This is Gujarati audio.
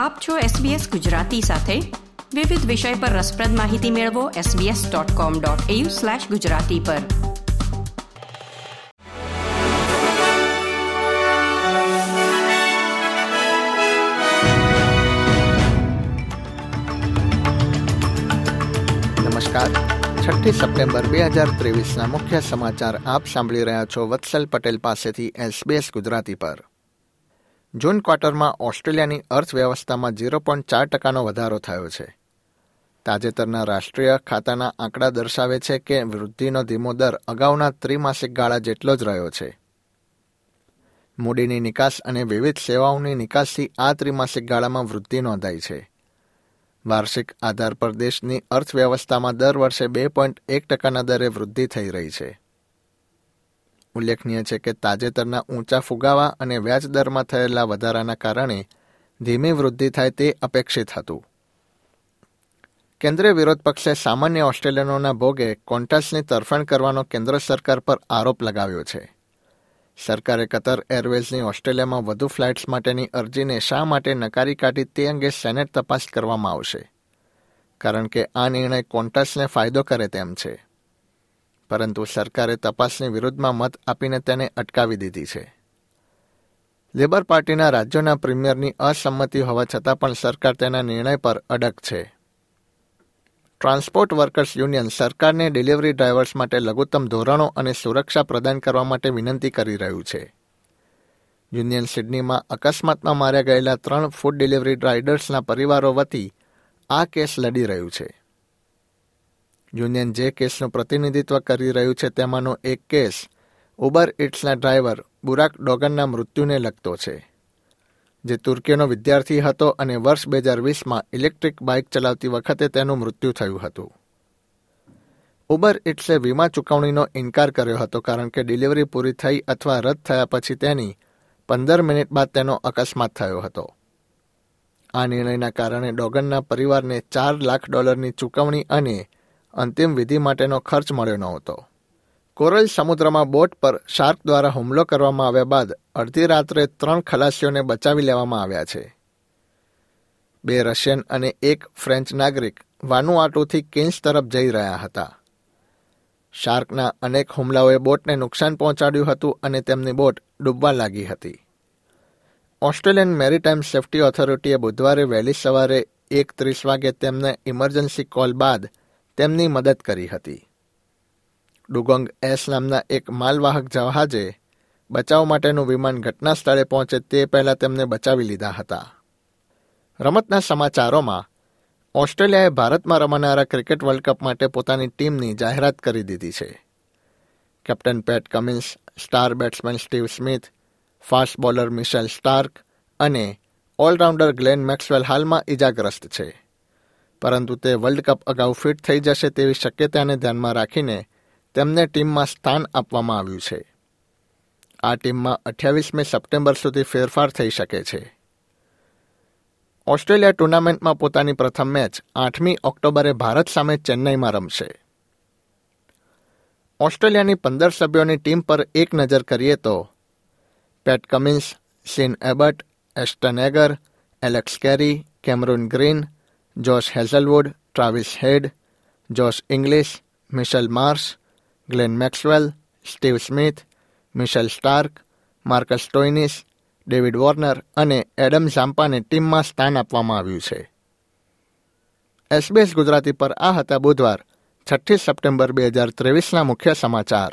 આપ છો SBS ગુજરાતી સાથે. વિવિધ વિષય પર રસપ્રદ માહિતી મેળવો sbs.com.au/gujarati પર. નમસ્કાર. છઠ્ઠી સપ્ટેમ્બર બે હજાર ત્રેવીસના મુખ્ય સમાચાર આપ સાંભળી રહ્યા છો વત્સલ પટેલ પાસેથી એસબીએસ ગુજરાતી પર. જૂન ક્વાર્ટરમાં ઓસ્ટ્રેલિયાની અર્થવ્યવસ્થામાં ઝીરો પોઈન્ટ ચાર ટકાનો વધારો થયો છે. તાજેતરના રાષ્ટ્રીય ખાતાના આંકડા દર્શાવે છે કે વૃદ્ધિનો ધીમો દર અગાઉના ત્રિમાસિક ગાળા જેટલો જ રહ્યો છે. મૂડીની નિકાસ અને વિવિધ સેવાઓની નિકાસથી આ ત્રિમાસિક ગાળામાં વૃદ્ધિ નોંધાઈ છે. વાર્ષિક આધાર પર દેશની અર્થવ્યવસ્થામાં દર વર્ષે બે પોઈન્ટ એક ટકાના દરે વૃદ્ધિ થઈ રહી છે. ઉલ્લેખનીય છે કે તાજેતરના ઊંચા ફુગાવા અને વ્યાજદરમાં થયેલા વધારાના કારણે ધીમી વૃદ્ધિ થાય તે અપેક્ષિત હતું. કેન્દ્રીય વિરોધ પક્ષે સામાન્ય ઓસ્ટ્રેલિયનોના ભોગે કોન્ટ્રાસની તરફેણ કરવાનો કેન્દ્ર સરકાર પર આરોપ લગાવ્યો છે. સરકારે કતર એરવેઝની ઓસ્ટ્રેલિયામાં વધુ ફ્લાઇટ્સ માટેની અરજીને શા માટે નકારી કાઢી તે અંગે સેનેટ તપાસ કરવામાં આવશે. કારણ કે આ નિર્ણય કોન્ટ્રાસને ફાયદો કરે તેમ છે. પરંતુ સરકારે તપાસની વિરુદ્ધમાં મત આપીને તેને અટકાવી દીધી છે. લેબર પાર્ટીના રાજ્યોના પ્રીમિયરની અસંમતિ હોવા છતાં પણ સરકાર તેના નિર્ણય પર અડગ છે. ટ્રાન્સપોર્ટ વર્કર્સ યુનિયન સરકારને ડિલિવરી ડ્રાઈવર્સ માટે લઘુત્તમ ધોરણો અને સુરક્ષા પ્રદાન કરવા માટે વિનંતી કરી રહ્યું છે. યુનિયન સિડનીમાં અકસ્માતમાં માર્યા ગયેલા ત્રણ ફૂડ ડિલિવરી રાઇડર્સના પરિવારો વતી આ કેસ લડી રહ્યું છે. યુનિયન જે કેસનું પ્રતિનિધિત્વ કરી રહ્યું છે તેમાંનો એક કેસ ઉબર ઇટ્સના ડ્રાઈવર બુરાક ડોગનના મૃત્યુને લગતો છે, જે તુર્કીનો વિદ્યાર્થી હતો અને વર્ષ બે હજાર વીસમાં ઇલેક્ટ્રિક બાઇક ચલાવતી વખતે તેનું મૃત્યુ થયું હતું. ઉબર ઇટ્સે વીમા ચૂકવણીનો ઇનકાર કર્યો હતો કારણ કે ડિલિવરી પૂરી થઈ અથવા રદ થયા પછી તેની પંદર મિનિટ બાદ તેનો અકસ્માત થયો હતો. આ નિર્ણયના કારણે ડોગનના પરિવારને ચાર લાખ ડોલરની ચૂકવણી અને અંતિમ વિધિ માટેનો ખર્ચ મળ્યો નહોતો. કોરલ સમુદ્રમાં બોટ પર શાર્ક દ્વારા હુમલો કરવામાં આવ્યા બાદ અડધી રાત્રે ત્રણ ખલાસીઓને બચાવી લેવામાં આવ્યા છે. બે રશિયન અને એક ફ્રેન્ચ નાગરિક વાનુઆટુથી કેન્સ તરફ જઈ રહ્યા હતા. શાર્કના અનેક હુમલાઓએ બોટને નુકસાન પહોંચાડ્યું હતું અને તેમની બોટ ડૂબવા લાગી હતી. ઓસ્ટ્રેલિયન મેરીટાઈમ સેફ્ટી ઓથોરિટીએ બુધવારે વહેલી સવારે એક ત્રીસ વાગે તેમને ઇમરજન્સી કોલ બાદ તેમની મદદ કરી હતી. ડુગોંગ એસ નામના એક માલવાહક જહાજે બચાવ માટેનું વિમાન ઘટના સ્થળે પહોંચે તે પહેલાં તેમને બચાવી લીધા હતા. રમતના સમાચારોમાં, ઓસ્ટ્રેલિયાએ ભારતમાં રમાનારા ક્રિકેટ વર્લ્ડ કપ માટે પોતાની ટીમની જાહેરાત કરી દીધી છે. Captain Pat Cummins, star batsman Steve Smith, fast bowler Mitchell Starc અને ઓલરાઉન્ડર ગ્લેન મેક્સવેલ હાલમાં ઇજાગ્રસ્ત છે. પરંતુ તે વર્લ્ડ કપ અગાઉ ફિટ થઈ જશે તેવી શક્યતાને ધ્યાનમાં રાખીને તેમને ટીમમાં સ્થાન આપવામાં આવ્યું છે. આ ટીમમાં અઠ્યાવીસમી સપ્ટેમ્બર સુધી ફેરફાર થઈ શકે છે. ઓસ્ટ્રેલિયા ટુર્નામેન્ટમાં પોતાની પ્રથમ મેચ આઠમી ઓક્ટોબરે ભારત સામે ચેન્નઈમાં રમશે. ઓસ્ટ્રેલિયાની પંદર સભ્યોની ટીમ પર એક નજર કરીએ તો Pat Cummins Sean Abbott Ashton Agar Alex Carey Cameron Green Josh Hazlewood Travis Head Josh Inglis Mitchell Marsh Glenn Maxwell Steve Smith Mitchell Starc Marcus Stoinis David Warner અને એડમ ઝામ્પાને ટીમમાં સ્થાન આપવામાં આવ્યું છે. એસબીએસ ગુજરાતી પર આ હતા બુધવાર, છઠ્ઠી સપ્ટેમ્બર બે હજાર ત્રેવીસના મુખ્ય સમાચાર.